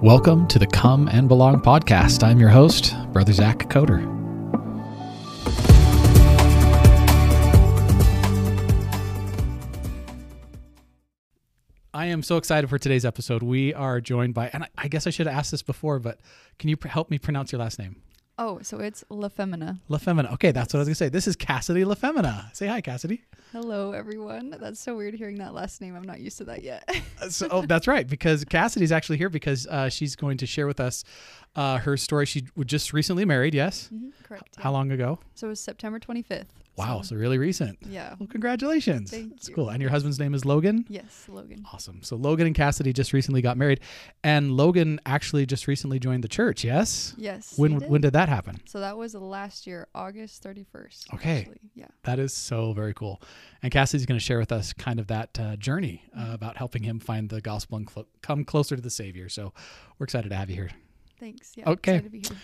Welcome to the Come and Belong podcast. I'm your host, Brother Zach Coder. I am so excited for today's episode. We are joined by, and I, guess I should have asked this before, but can you help me pronounce your last name? Oh, so it's Lafemina. La Femina. Okay, that's what I was to say. This is Cassidy Lafemina. Say hi, Cassidy. Hello, everyone. That's so weird hearing that last name. I'm not used to that yet. Uh, so, oh, that's right, because Cassidy's actually here because uh, she's going to share with us uh, her story. She was just recently married, yes? Mhm, Correct. How long ago? So it was September 25th. Wow, So, so really recent. yeah. Well, congratulations. Thank That's you. cool. And your husband's name is Logan? Yes, Logan. Awesome. So Logan and Cassidy just recently got married, and Logan actually just recently joined the church. Yes. Yes. When he did. when did that happen? So that was last year, August 31st. Okay. Actually. Yeah. That is so very cool. And Cassidy's going to share with us kind of that uh, journey uh, about helping him find the gospel and clo- come closer to the Savior. So we're excited to have you here. Thanks. Yeah. Okay. Excited to be here.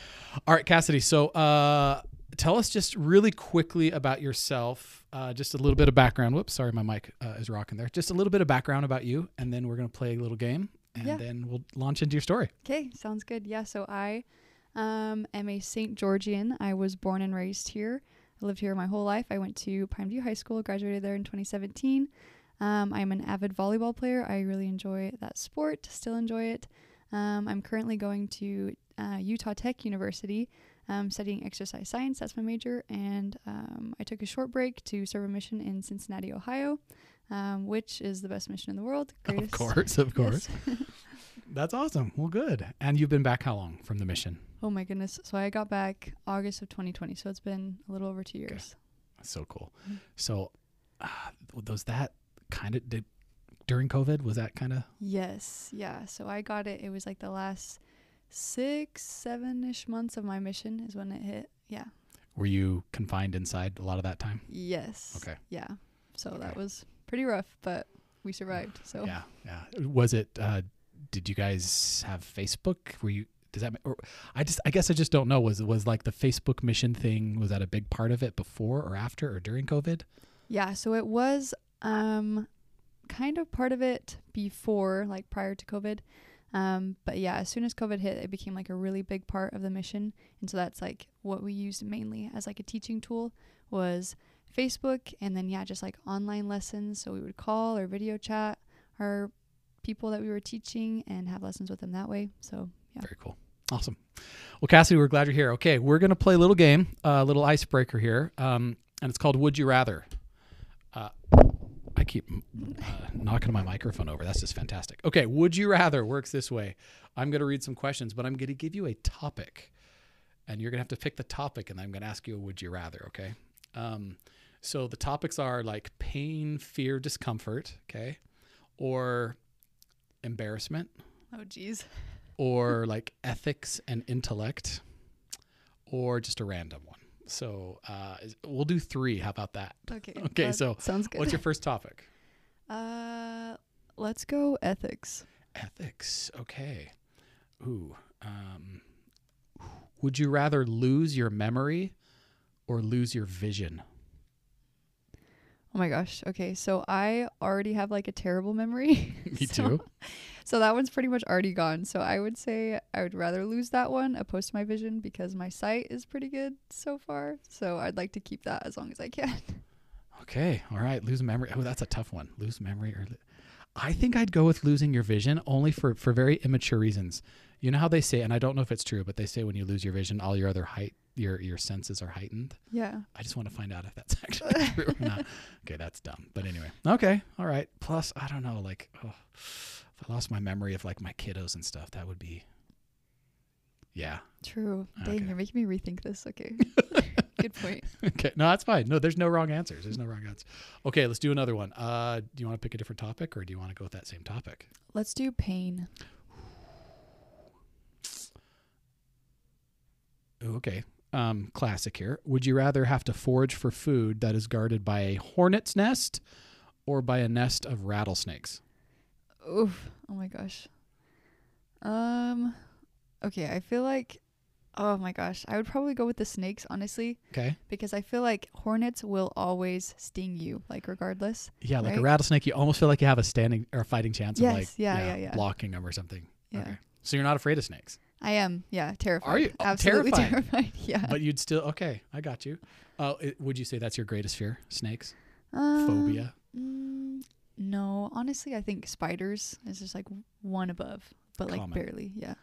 All right, Cassidy. So uh, tell us just really quickly about yourself. Uh, just a little bit of background. Whoops, sorry, my mic uh, is rocking there. Just a little bit of background about you, and then we're going to play a little game, and Yeah. then we'll launch into your story. Okay. Sounds good. Yeah. So I um, am a St. Georgian. I was born and raised here. I lived here my whole life. I went to Pine View High School, graduated there in 2017. Um, I'm an avid volleyball player. I really enjoy that sport, still enjoy it. Um, I'm currently going to uh, Utah Tech University um, studying exercise science. That's my major. And um, I took a short break to serve a mission in Cincinnati, Ohio, um, which is the best mission in the world. Of course, of course. Yes. That's awesome. Well, good. And you've been back how long from the mission? Oh my goodness. So I got back August of 2020. So it's been a little over two Okay. years. That's so cool. Mhm. So, uh, was that kind of did during COVID? Was that kind of Yes. Yeah. So I got it. It was like the last six, seven ish months of my mission is when it hit. Yeah. were you confined inside a lot of that time? Yes. Okay. Yeah. So Okay. that was pretty rough, but we survived. So Yeah, yeah. Was it? Uh, did you guys have Facebook? Were you? Does that? Or I just, I guess I just don't know. Was it? was like the Facebook mission thing? Was that a big part of it before or after or during COVID? yeah. So it was um kind of part of it before, like prior to COVID. Um, but yeah, as soon as COVID hit, it became like a really big part of the mission. And so that's like what we used mainly as like a teaching tool was Facebook and then yeah, just like online lessons. So we would call or video chat our people that we were teaching and have lessons with them that way. So yeah. Very cool. Awesome. Well, Cassidy, we're glad you're here. Okay, we're gonna play a little game, a little icebreaker here, um, and it's called Would You Rather. Uh, I keep uh, knocking my microphone over. That's just fantastic. Okay, Would You Rather works this way. I'm gonna read some questions, but I'm gonna give you a topic, and you're gonna have to pick the topic, and I'm gonna ask you a Would You Rather. Okay. Um, so the topics are like pain, fear, discomfort. Okay, or embarrassment Oh geez. or like ethics and intellect, or just a random one. So uh, we'll do three. How about that? Okay. Okay, that so sounds good. What's your first topic? uh let's go ethics. Ethics. Okay. Ooh. Um, would you rather lose your memory or lose your vision? Oh my gosh. Okay. So I already have like a terrible memory. Me So- too. So that one's pretty much already gone. So I would say I would rather lose that one opposed to my vision because my sight is pretty good so far. So I'd like to keep that as long as I can. Okay. All right. Lose memory. Oh, that's a tough one. Lose memory or. Lo- I think I'd go with losing your vision only for for very immature reasons. You know how they say, and I don't know if it's true, but they say when you lose your vision, all your other height, your your senses are heightened. Yeah. I just want to find out if that's actually true or not. Okay, that's dumb. But anyway, okay, all right. Plus, I don't know, like, oh, if I lost my memory of like my kiddos and stuff, that would be, yeah. True. Dang, Okay. you're making me rethink this. Okay. good point. Okay, no, that's fine. No, there's no wrong answers. There's no wrong answers. Okay, let's do another one. Uh, do you want to pick a different topic, or do you want to go with that same topic? Let's do pain. Okay. Um, classic here. Would you rather have to forage for food that is guarded by a hornet's nest or by a nest of rattlesnakes? Oof. Oh my gosh. Um okay, I feel like oh my gosh, I would probably go with the snakes honestly Okay. because I feel like hornets will always sting you like regardless. Yeah, like a rattlesnake, you almost feel like you have a standing or a fighting chance Yes, of like yeah, yeah, yeah. blocking them or something. Yeah. Okay. So you're not afraid of snakes, I am. Yeah, terrified. Are you? Oh, Absolutely terrified. terrified. Yeah. but you'd still okay. I got you. Uh, it, would you say that's your greatest fear? Snakes, Um, phobia. Mm, no, honestly, I think spiders is just like one above, but like barely. Yeah.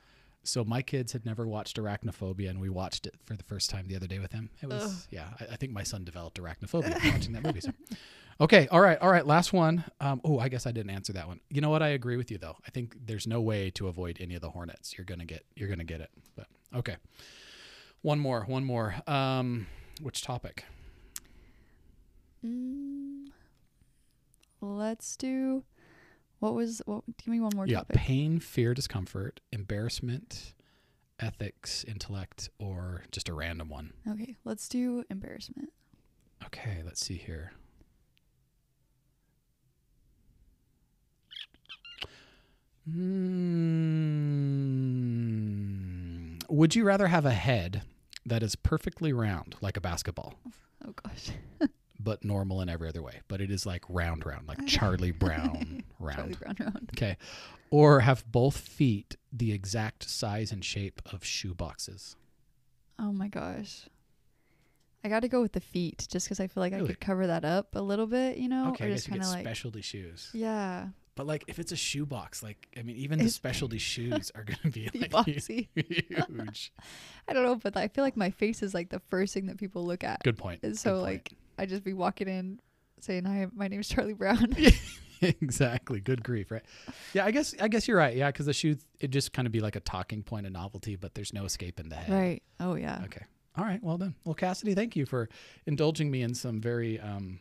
So my kids had never watched Arachnophobia, and we watched it for the first time the other day with him. It was Ugh. yeah. I, I think my son developed arachnophobia watching that movie. So. Okay, all right, all right. Last one. Um, oh, I guess I didn't answer that one. You know what? I agree with you though. I think there's no way to avoid any of the hornets. You're gonna get you're gonna get it. But okay, one more, one more. Um, which topic? Mm, let's do. What was? What? Give me one more yeah, topic. pain, fear, discomfort, embarrassment, ethics, intellect, or just a random one. Okay, let's do embarrassment. Okay, let's see here. Hmm. Would you rather have a head that is perfectly round, like a basketball, Oh gosh. but normal in every other way, but it is like round, round, like Charlie Brown round? Charlie Brown round. Okay. Or have both feet the exact size and shape of shoe boxes? Oh my gosh. I got to go with the feet just because I feel like I could cover that up a little bit, you know, okay, or I just guess you get kind of like specialty shoes. yeah, But like, if it's a shoe box, like I mean, even the It's- specialty shoes are going to be like boxy. huge. I don't know, but I feel like my face is like the first thing that people look at. Good point. And good so point. like I just be walking in saying hi, my name's Charlie Brown. exactly. Good grief, right? Yeah, I guess I guess you're right. Yeah, because the shoe it just kind of be like a talking point of novelty, but there's no escaping the head. right. Oh yeah. Okay. All right. Well done. Well, Cassidy, thank you for indulging me in some very um,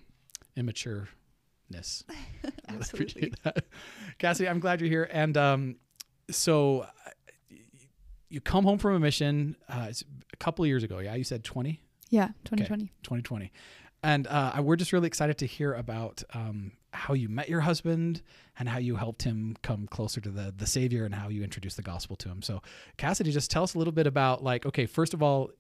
immatureness. I really appreciate that. Cassidy, I'm glad you're here. And um, so uh, you come home from a mission uh, it's a couple of years ago. Yeah, you said 20, Yeah, 2020. 2020. And uh, we're just really excited to hear about um, how you met your husband and how you helped him come closer to the, the Savior and how you introduced the gospel to him. So, Cassidy, just tell us a little bit about, like, okay, first of all,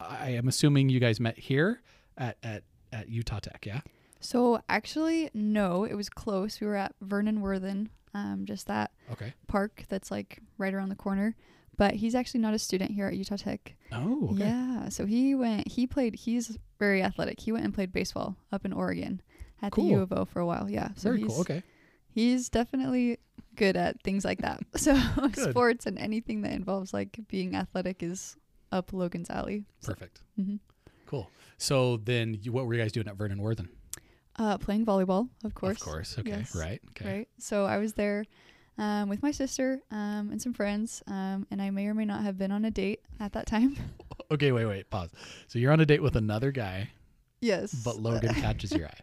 I am assuming you guys met here at, at, at Utah Tech, yeah? So actually, no, it was close. We were at Vernon Worthen, um, just that Okay. park that's like right around the corner. But he's actually not a student here at Utah Tech. Oh, okay. Yeah. So he went. He played. He's very athletic. He went and played baseball up in Oregon at Cool. the U of O for a while. Yeah. So Very he's, cool. Okay. He's definitely good at things like that. So sports and anything that involves like being athletic is up Logan's alley. So, Perfect. mhm. Cool. So then, you, what were you guys doing at Vernon Worthen? Uh, playing volleyball, of course. Of course. Okay. Yes. Right. Okay. Right. So I was there um, with my sister um, and some friends, um, and I may or may not have been on a date at that time. Okay. Wait. Wait. Pause. So you're on a date with another guy, yes. but Logan catches your eye.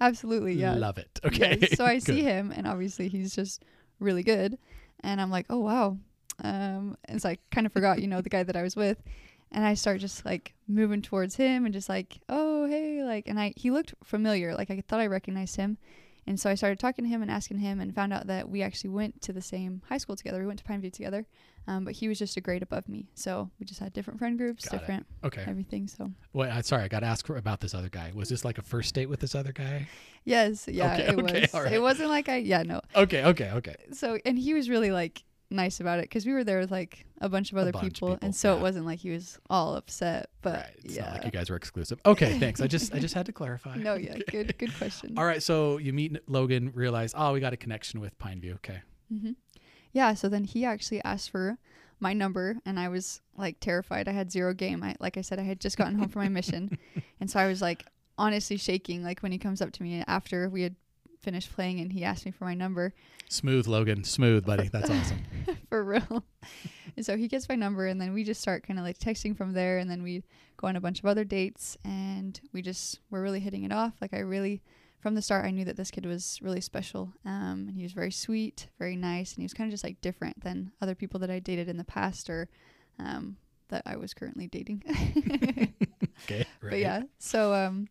Absolutely. Yeah. Love it. Okay. Yes. So I see him, and obviously he's just really good. And I'm like, oh wow. Um, and so I kind of forgot, you know, the guy that I was with, and I start just like moving towards him and just like, oh hey, like, and I he looked familiar, like I thought I recognized him, and so I started talking to him and asking him, and found out that we actually went to the same high school together. We went to Pineview together, um, but he was just a grade above me, so we just had different friend groups, Got it. different Okay. everything. So Wait. I, sorry. I got to ask about this other guy. Was this like a first date with this other guy? yes, yeah, Okay, it okay, was. right. It wasn't like I, yeah, no, Okay. Okay. Okay. so and he was really like nice about it because we were there with like a bunch of other bunch of people, people, and so yeah. it wasn't like he was all upset but right. It's yeah not like you guys were exclusive. Okay. Thanks. I just I just had to clarify. no yeah good good question All right. So you meet Logan, realize, oh, we got a connection with Pineview. Okay. hmm yeah so then he actually asked for my number and i was like terrified i had zero game i like i said i had just gotten home from my mission and so i was like honestly shaking like when he comes up to me after we had finished playing and he asked me for my number Smooth, Logan. Smooth, buddy. That's awesome. for real. and so he gets my number, and then we just start kind of like texting from there, and then we go on a bunch of other dates, and we just we're really hitting it off. Like I really, from the start, I knew that this kid was really special, um, and he was very sweet, very nice, and he was kind of just like different than other people that I dated in the past or um, that I was currently dating. Okay. Right. But yeah, so um,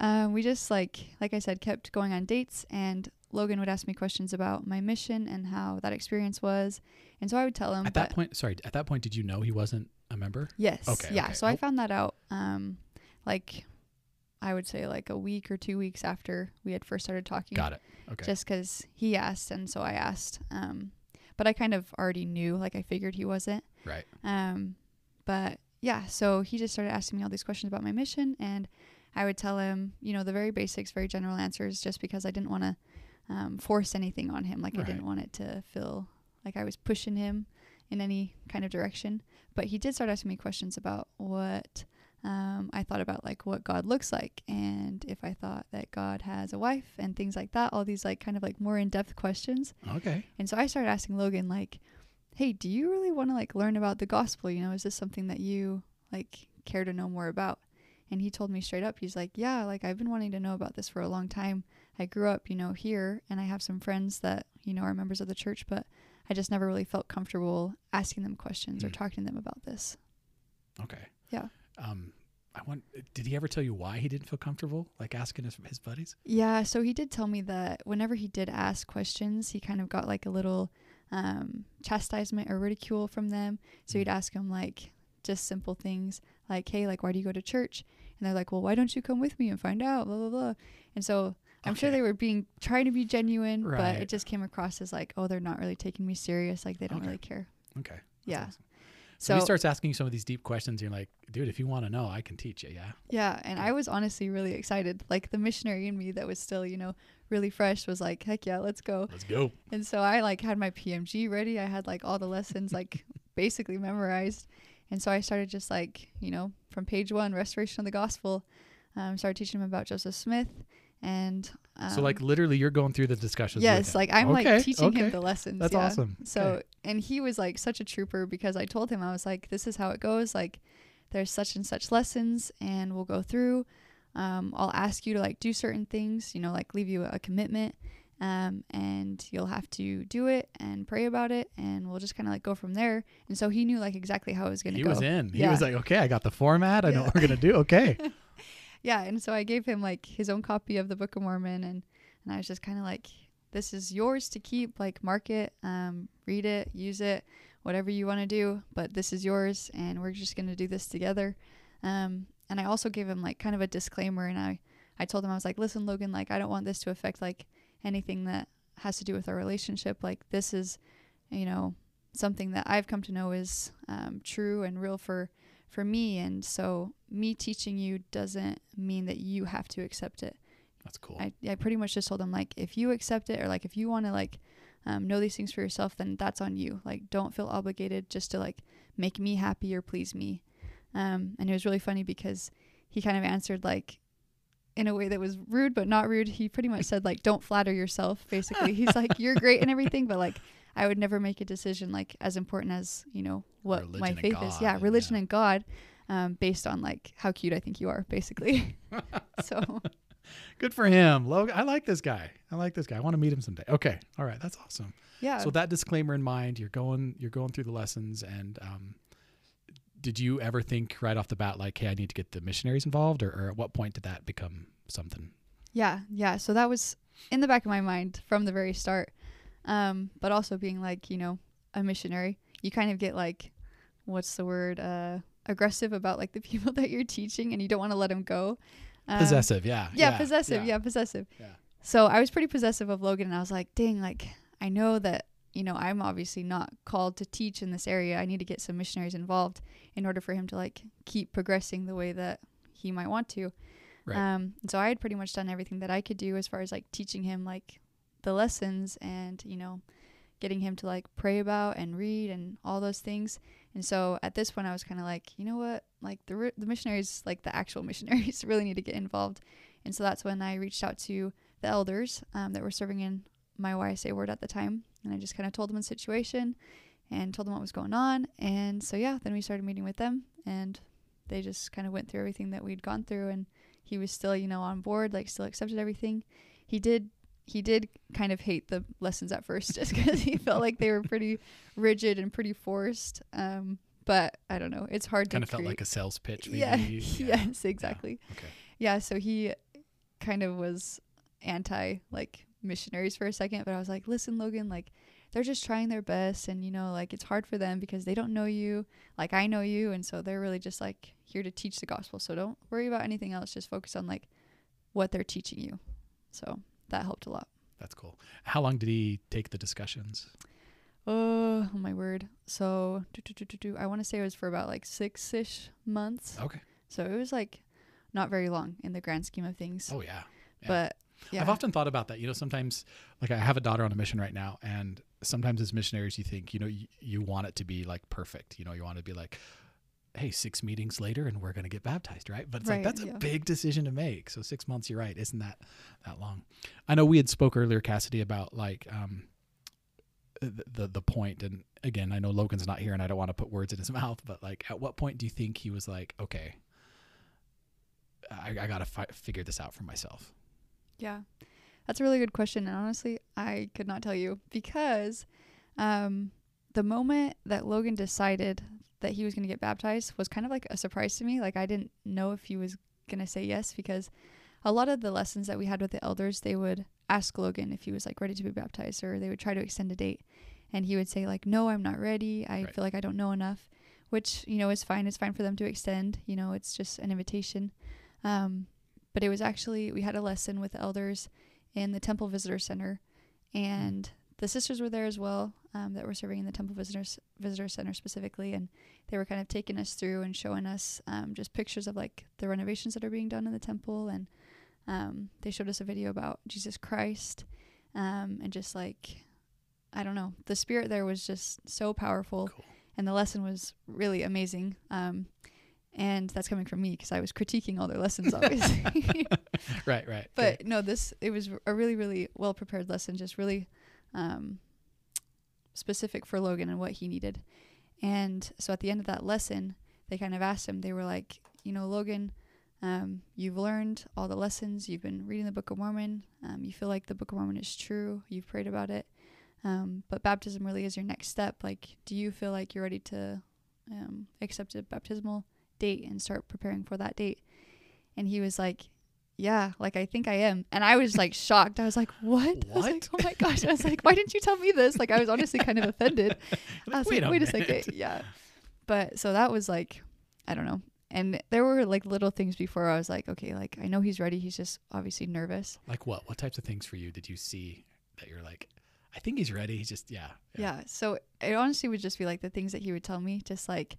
um, we just like like I said, kept going on dates, and Logan would ask me questions about my mission and how that experience was, and so I would tell him. At that point, sorry. At that point, did you know he wasn't a member? yes, Okay, yeah. okay. So I Oh. found that out, um, like I would say like a week or two weeks after we had first started talking. Got it. Okay. Just because he asked, and so I asked. Um, but I kind of already knew, like I figured he wasn't. Right. Um, but yeah, so he just started asking me all these questions about my mission, and I would tell him, you know, the very basics, very general answers, just because I didn't want to um, force anything on him. Like I didn't want it to feel like I was pushing him in any kind of direction. But he did start asking me questions about what um, I thought about, like what God looks like, and if I thought that God has a wife, and things like that. All these like kind of like more in depth questions. Okay. And so I started asking Logan, like, hey, do you really want to like learn about the gospel? You know, is this something that you like care to know more about? And he told me straight up, he's like, yeah, like I've been wanting to know about this for a long time. I grew up, you know, here and I have some friends that, you know, are members of the church, but I just never really felt comfortable asking them questions or Mm. talking to them about this. Okay. Yeah. Um, I want. Did he ever tell you why he didn't feel comfortable, like asking his, his buddies? Yeah, so he did tell me that whenever he did ask questions, he kind of got like a little um, chastisement or ridicule from them. So he'd Mm. ask him like just simple things like, "Hey, like, why do you go to church?" And they're like, "Well, why don't you come with me and find out?" Blah blah blah. And so I'm sure they were being trying to be genuine, but it just came across as like, "Oh, they're not really taking me serious. Like, they don't Okay. really care." Okay. That's Yeah. awesome. So, So he starts asking some of these deep questions. You're like, dude, if you want to know, I can teach you. Yeah. Yeah, and I was honestly really excited. Like the missionary in me that was still, you know, really fresh was like, "Heck yeah, let's go." Let's go. And so I like had my PMG ready. I had like all the lessons like basically memorized. And so I started just like, you know, from page one, restoration of the gospel, um, started teaching him about Joseph Smith. And um, so like literally, you're going through the discussions. yes, like I'm Okay, like teaching okay. him the lessons. That's yeah. awesome. So, Okay. and he was like such a trooper because I told him, I was like, this is how it goes. Like, there's such and such lessons, and we'll go through. Um, I'll ask you to like do certain things, you know, like leave you a commitment. Um, and you'll have to do it and pray about it, and we'll just kind of like go from there. And so he knew like exactly how it was going to go. he was in. He Yeah. was like, okay, I got the format. I know what we're gonna do. Okay. yeah and so i gave him like his own copy of the book of mormon and and i was just kind of like this is yours to keep like mark it um, read it use it whatever you want to do but this is yours and we're just going to do this together um, and i also gave him like kind of a disclaimer and i i told him i was like listen logan like i don't want this to affect like anything that has to do with our relationship like this is you know something that i've come to know is um, true and real for for me. And so me teaching you doesn't mean that you have to accept it. That's cool. I, I pretty much just told him like if you accept it or like if you want to like um, know these things for yourself then that's on you. Like don't feel obligated just to like make me happy or please me. Um, and it was really funny because he kind of answered like in a way that was rude but not rude he pretty much said like don't flatter yourself basically he's like you're great and everything but like i would never make a decision like as important as you know what Religion my faith is yeah religion yeah. and god um, based on like how cute i think you are basically so Good for him, Logan. I like this guy. I like this guy. I want to meet him someday. Okay. All right. That's awesome. yeah So that disclaimer in mind, you're going you're going through the lessons and um, did you ever think right off the bat like, hey, I need to get the missionaries involved, or, or at what point did that become something? Yeah, yeah. So that was in the back of my mind from the very start. Um, but also being like, you know, a missionary, you kind of get like, what's the word? Uh, aggressive about like the people that you're teaching, and you don't want to let them go. Um, Possessive, yeah, Yeah, possessive. Yeah. possessive. Yeah. So I was pretty possessive of Logan, and I was like, dang, like I know that you know I'm obviously not called to teach in this area. I need to get some missionaries involved in order for him to like keep progressing the way that he might want to. Right. Um, so I had pretty much done everything that I could do as far as like teaching him like the lessons and you know getting him to like pray about and read and all those things. And so at this point, I was kind of like, you know what, like the ri- the missionaries, like the actual missionaries, really need to get involved. And so that's when I reached out to the elders um, that were serving in my YSA ward at the time, and I just kind of told them the situation and told them what was going on. And so yeah, then we started meeting with them, and they just kind of went through everything that we'd gone through, and he was still, you know, on board, like still accepted everything. He did he did kind of hate the lessons at first just because he felt like they were pretty rigid and pretty forced. Um, but I don't know. It's hard Kind to kind of felt like a sales pitch. Maybe. yeah, Yeah. yes, exactly. Okay. Yeah, so he kind of was anti like missionaries for a second, but I was like, listen, Logan, like they're just trying their best and you know, like it's hard for them because they don't know you like I know you and so they're really just like here to teach the gospel. So don't worry about anything else, just focus on like what they're teaching you. So that helped a lot. That's cool. How long did he take the discussions? Oh, oh my word. So do, do, do, do, do. I want to say it was for about like six ish months. Okay. So it was like not very long in the grand scheme of things. Oh yeah. yeah. But yeah. I've often thought about that. You know, sometimes like I have a daughter on a mission right now, and sometimes as missionaries, you think you know you, you want it to be like perfect. You know, you want to be like, hey, six meetings later, and we're going to get baptized, right? But it's Right, like that's yeah. a big decision to make. So six months, you're right, isn't that that long? I know we had spoke earlier, Cassidy, about like um the the, the point, and again, I know Logan's not here, and I don't want to put words in his mouth, but like, at what point do you think he was like, okay, I, I got to fi- figure this out for myself? Yeah. That's a really good question. And honestly, I could not tell you because um, the moment that Logan decided that he was going to get baptized was kind of like a surprise to me. Like, I didn't know if he was going to say yes because a lot of the lessons that we had with the elders, they would ask Logan if he was like ready to be baptized or they would try to extend a date. And he would say, like, no, I'm not ready. I Right. feel like I don't know enough, which, you know, is fine. It's fine for them to extend. You know, it's just an invitation. Um, but it was actually we had a lesson with elders in the temple visitor center and the sisters were there as well um, that were serving in the temple visitors visitor center specifically and they were kind of taking us through and showing us um, just pictures of like the renovations that are being done in the temple and um, they showed us a video about jesus christ um, and just like i don't know the spirit there was just so powerful Cool. and the lesson was really amazing um, and that's coming from me because I was critiquing all their lessons, obviously. right, right. but no, this it was a really, really well prepared lesson, just really um, specific for Logan and what he needed. And so at the end of that lesson, they kind of asked him. They were like, you know, Logan, um, you've learned all the lessons. You've been reading the Book of Mormon. Um, you feel like the Book of Mormon is true. You've prayed about it. Um, but baptism really is your next step. Like, do you feel like you're ready to um, accept a baptismal date and start preparing for that date? And he was like, yeah, like I think I am. And I was like shocked. I was like, what? I was like, What? oh my gosh. I was like, why didn't you tell me this? Like, I was honestly kind of offended. I was wait like, a wait a minute. second. Yeah. But so that was like, I don't know. And there were like little things before I was like, okay, like I know he's ready. He's just obviously nervous. Like what? What types of things for you did you see that you're like, I think he's ready. He's just yeah. Yeah. So it honestly would just be like the things that he would tell me, just like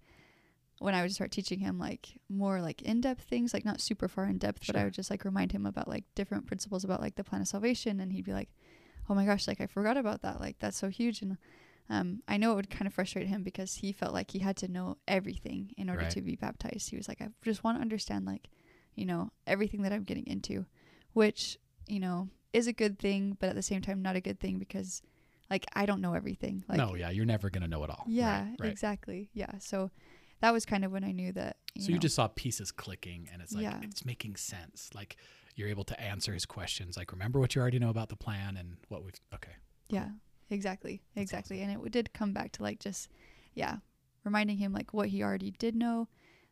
when I would start teaching him like more like in depth things, like not super far in depth, but I would just like remind him about like different principles about like the plan of salvation. And he'd be like, oh my gosh, like I forgot about that. Like that's so huge. And um, I know it would kind of frustrate him because he felt like he had to know everything in order Right. to be baptized. He was like, I just want to understand like, you know, everything that I'm getting into, which, you know, is a good thing, but at the same time, not a good thing because like I don't know everything. Like, no, yeah, you're never gonna know it all. yeah, Right, right. exactly. Yeah. So that was kind of when I knew that. You So you just saw pieces clicking, and it's like Yeah. it's making sense. Like you're able to answer his questions. Like remember what you already know about the plan and what we've. Okay. Yeah, exactly, That's exactly. And it did come back to like just, yeah, reminding him like what he already did know,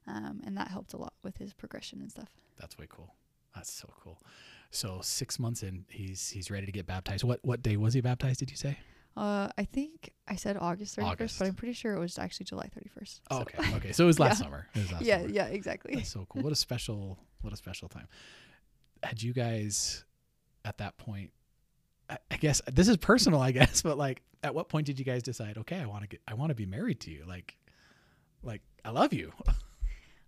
um, and that helped a lot with his progression and stuff. That's way cool. That's so cool. So six months in, he's he's ready to get baptized. What what day was he baptized? Did you say? Uh, I think I said August thirty first, August. but I'm pretty sure it was actually July thirty first. Oh, okay, okay. So it was last Yeah. summer. It was last Yeah, summer. yeah, exactly. That's so cool. What a special what a special time. Had you guys at that point? I, I guess this is personal, I guess, but like, at what point did you guys decide? Okay, I want to get, I want to be married to you. Like, like I love you.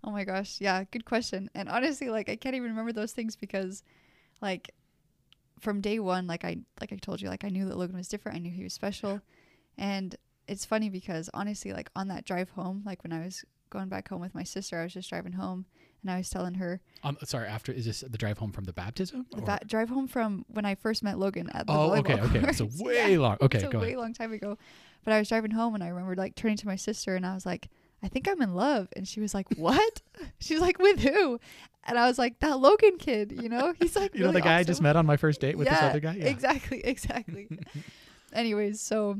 Oh my gosh. Yeah, good question. And honestly, like I can't even remember those things because like from day 1, like I like I told you, like I knew that Logan was different. I knew he was special. And it's funny because honestly, like on that drive home, like when I was going back home with my sister, I was just driving home and I was telling her Um, sorry. After is this the drive home from the baptism? the ba- drive home from when I first met Logan at the oh, okay, okay. So courts. way Yeah. long. Okay, it's a go way ahead. long time ago. But I was driving home and I remember like turning to my sister and I was like, I think I'm in love. And she was like, What? She's like, With who? And I was like, That Logan kid, you know? He's like, You know the guy I just met on my first date with this other guy. Yeah. Exactly, exactly. Anyways, so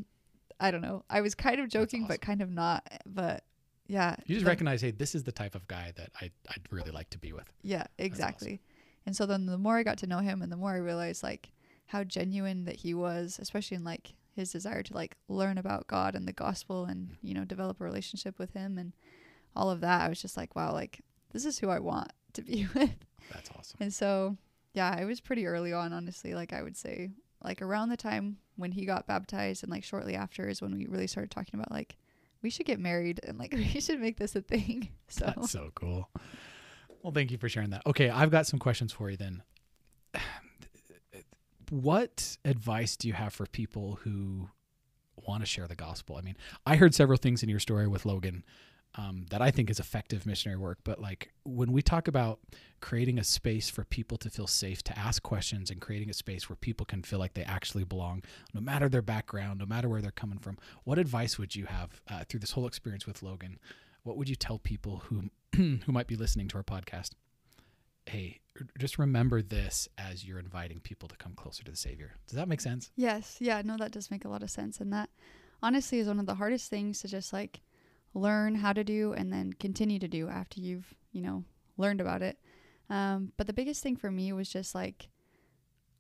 I don't know. I was kind of joking, awesome. but kind of not. But yeah. You just the- recognize, hey, this is the type of guy that I I'd really like to be with. Yeah, exactly. And so then the more I got to know him and the more I realized like how genuine that he was, especially in like his desire to like learn about God and the gospel and, mm-hmm. you know, develop a relationship with him and all of that, I was just like, wow, like this is who I want to be with. That's awesome. And so, yeah, it was pretty early on, honestly. Like I would say like around the time when he got baptized and like shortly after is when we really started talking about like we should get married and like we should make this a thing. So That's so cool. Well, thank you for sharing that. Okay, I've got some questions for you then. What advice do you have for people who want to share the gospel? I mean, I heard several things in your story with Logan um, that I think is effective missionary work. But like when we talk about creating a space for people to feel safe to ask questions and creating a space where people can feel like they actually belong, no matter their background, no matter where they're coming from, what advice would you have uh, through this whole experience with Logan? What would you tell people who who might be listening to our podcast? Hey, just remember this as you're inviting people to come closer to the Savior. Does that make sense? Yes, yeah, no, that does make a lot of sense, and that honestly is one of the hardest things to just like learn how to do and then continue to do after you've you know learned about it. Um, but the biggest thing for me was just like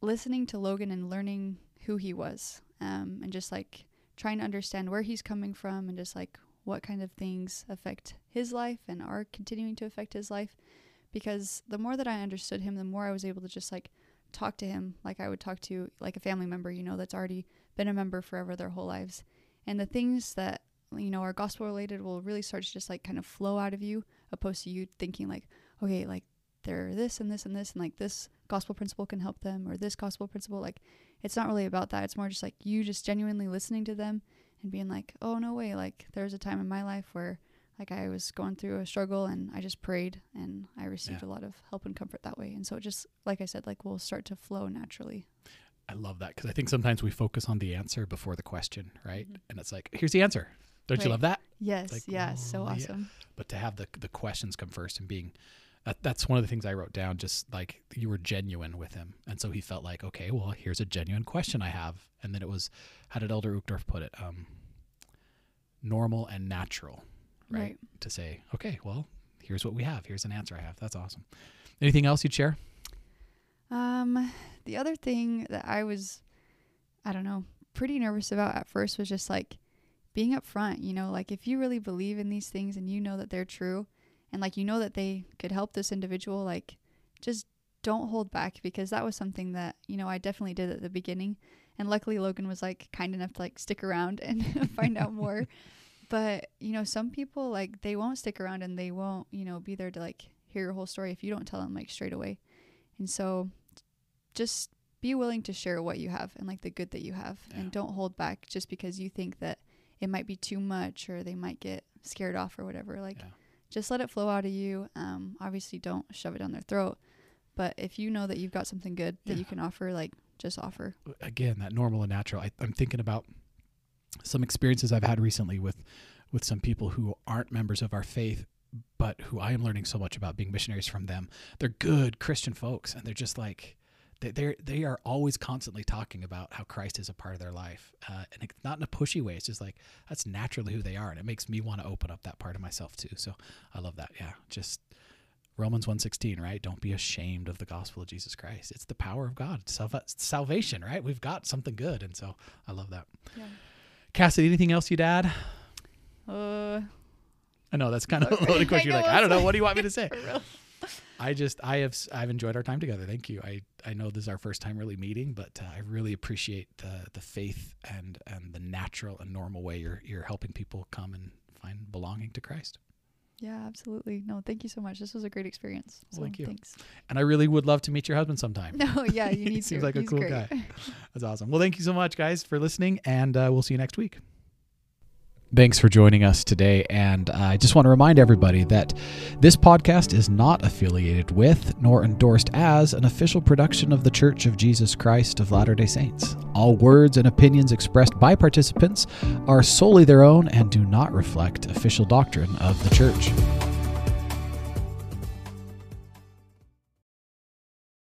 listening to Logan and learning who he was, um, and just like trying to understand where he's coming from and just like what kind of things affect his life and are continuing to affect his life because the more that I understood him, the more I was able to just like talk to him like I would talk to like a family member, you know, that's already been a member forever their whole lives. And the things that, you know, are gospel related will really start to just like kind of flow out of you, opposed to you thinking like, okay, like they're this and this and this, and like this gospel principle can help them, or this gospel principle. Like, it's not really about that. It's more just like you just genuinely listening to them and being like, oh, no way. Like, there was a time in my life where like I was going through a struggle and I just prayed and I received Yeah. a lot of help and comfort that way. And so it just, like I said, like will start to flow naturally. I love that because I think sometimes we focus on the answer before the question, right? Mhm. And it's like, here's the answer. Don't you love that? Yes. Like, yeah. So oh, yeah. awesome. But to have the the questions come first and being that, that's one of the things I wrote down. Just like you were genuine with him, and so he felt like, okay, well, here's a genuine question I have, and then it was, how did Elder Uchtdorf put it? Um, normal and natural, right? Right. To say, okay, well, here's what we have. Here's an answer I have. That's awesome. Anything else you'd share? Um, the other thing that I was, I don't know, pretty nervous about at first was just like being upfront, you know, like if you really believe in these things and you know that they're true and like you know that they could help this individual, like just don't hold back because that was something that, you know, I definitely did at the beginning. And luckily Logan was like kind enough to like stick around and find out more. But, you know, some people like they won't stick around and they won't, you know, be there to like hear your whole story if you don't tell them like straight away. And so just be willing to share what you have and like the good that you have Yeah. and don't hold back just because you think that it might be too much or they might get scared off or whatever like Yeah. just let it flow out of you um obviously don't shove it down their throat but if you know that you've got something good that Yeah. you can offer like just offer again that normal and natural I, i'm thinking about some experiences i've had recently with with some people who aren't members of our faith but who i am learning so much about being missionaries from them they're good christian folks and they're just like they they're, always constantly talking about how christ is a part of their life uh, and it's not in a pushy way it's just like that's naturally who they are and it makes me want to open up that part of myself too so i love that yeah just Romans 1:16, right? Don't be ashamed of the gospel of Jesus Christ. It's the power of God, Salva- salvation, right? We've got something good, and so I love that. yeah Cassidy, anything else you'd add? uh I know that's kind of a loaded question. You're like, I don't know. What do you want me to say? I just, I have, I've enjoyed our time together. Thank you. I, I know this is our first time really meeting, but uh, I really appreciate the the faith and and the natural and normal way you're you're helping people come and find belonging to Christ. yeah absolutely no thank you so much this was a great experience Well, thank you. thanks And I really would love to meet your husband sometime. no yeah you need to. He need seems to like a cool great. guy. That's awesome. Well, thank you so much, guys, for listening, and uh, we'll see you next week. Thanks for joining us today. And I just want to remind everybody that this podcast is not affiliated with nor endorsed as an official production of the Church of Jesus Christ of Latter day Saints. All words and opinions expressed by participants are solely their own and do not reflect official doctrine of the Church.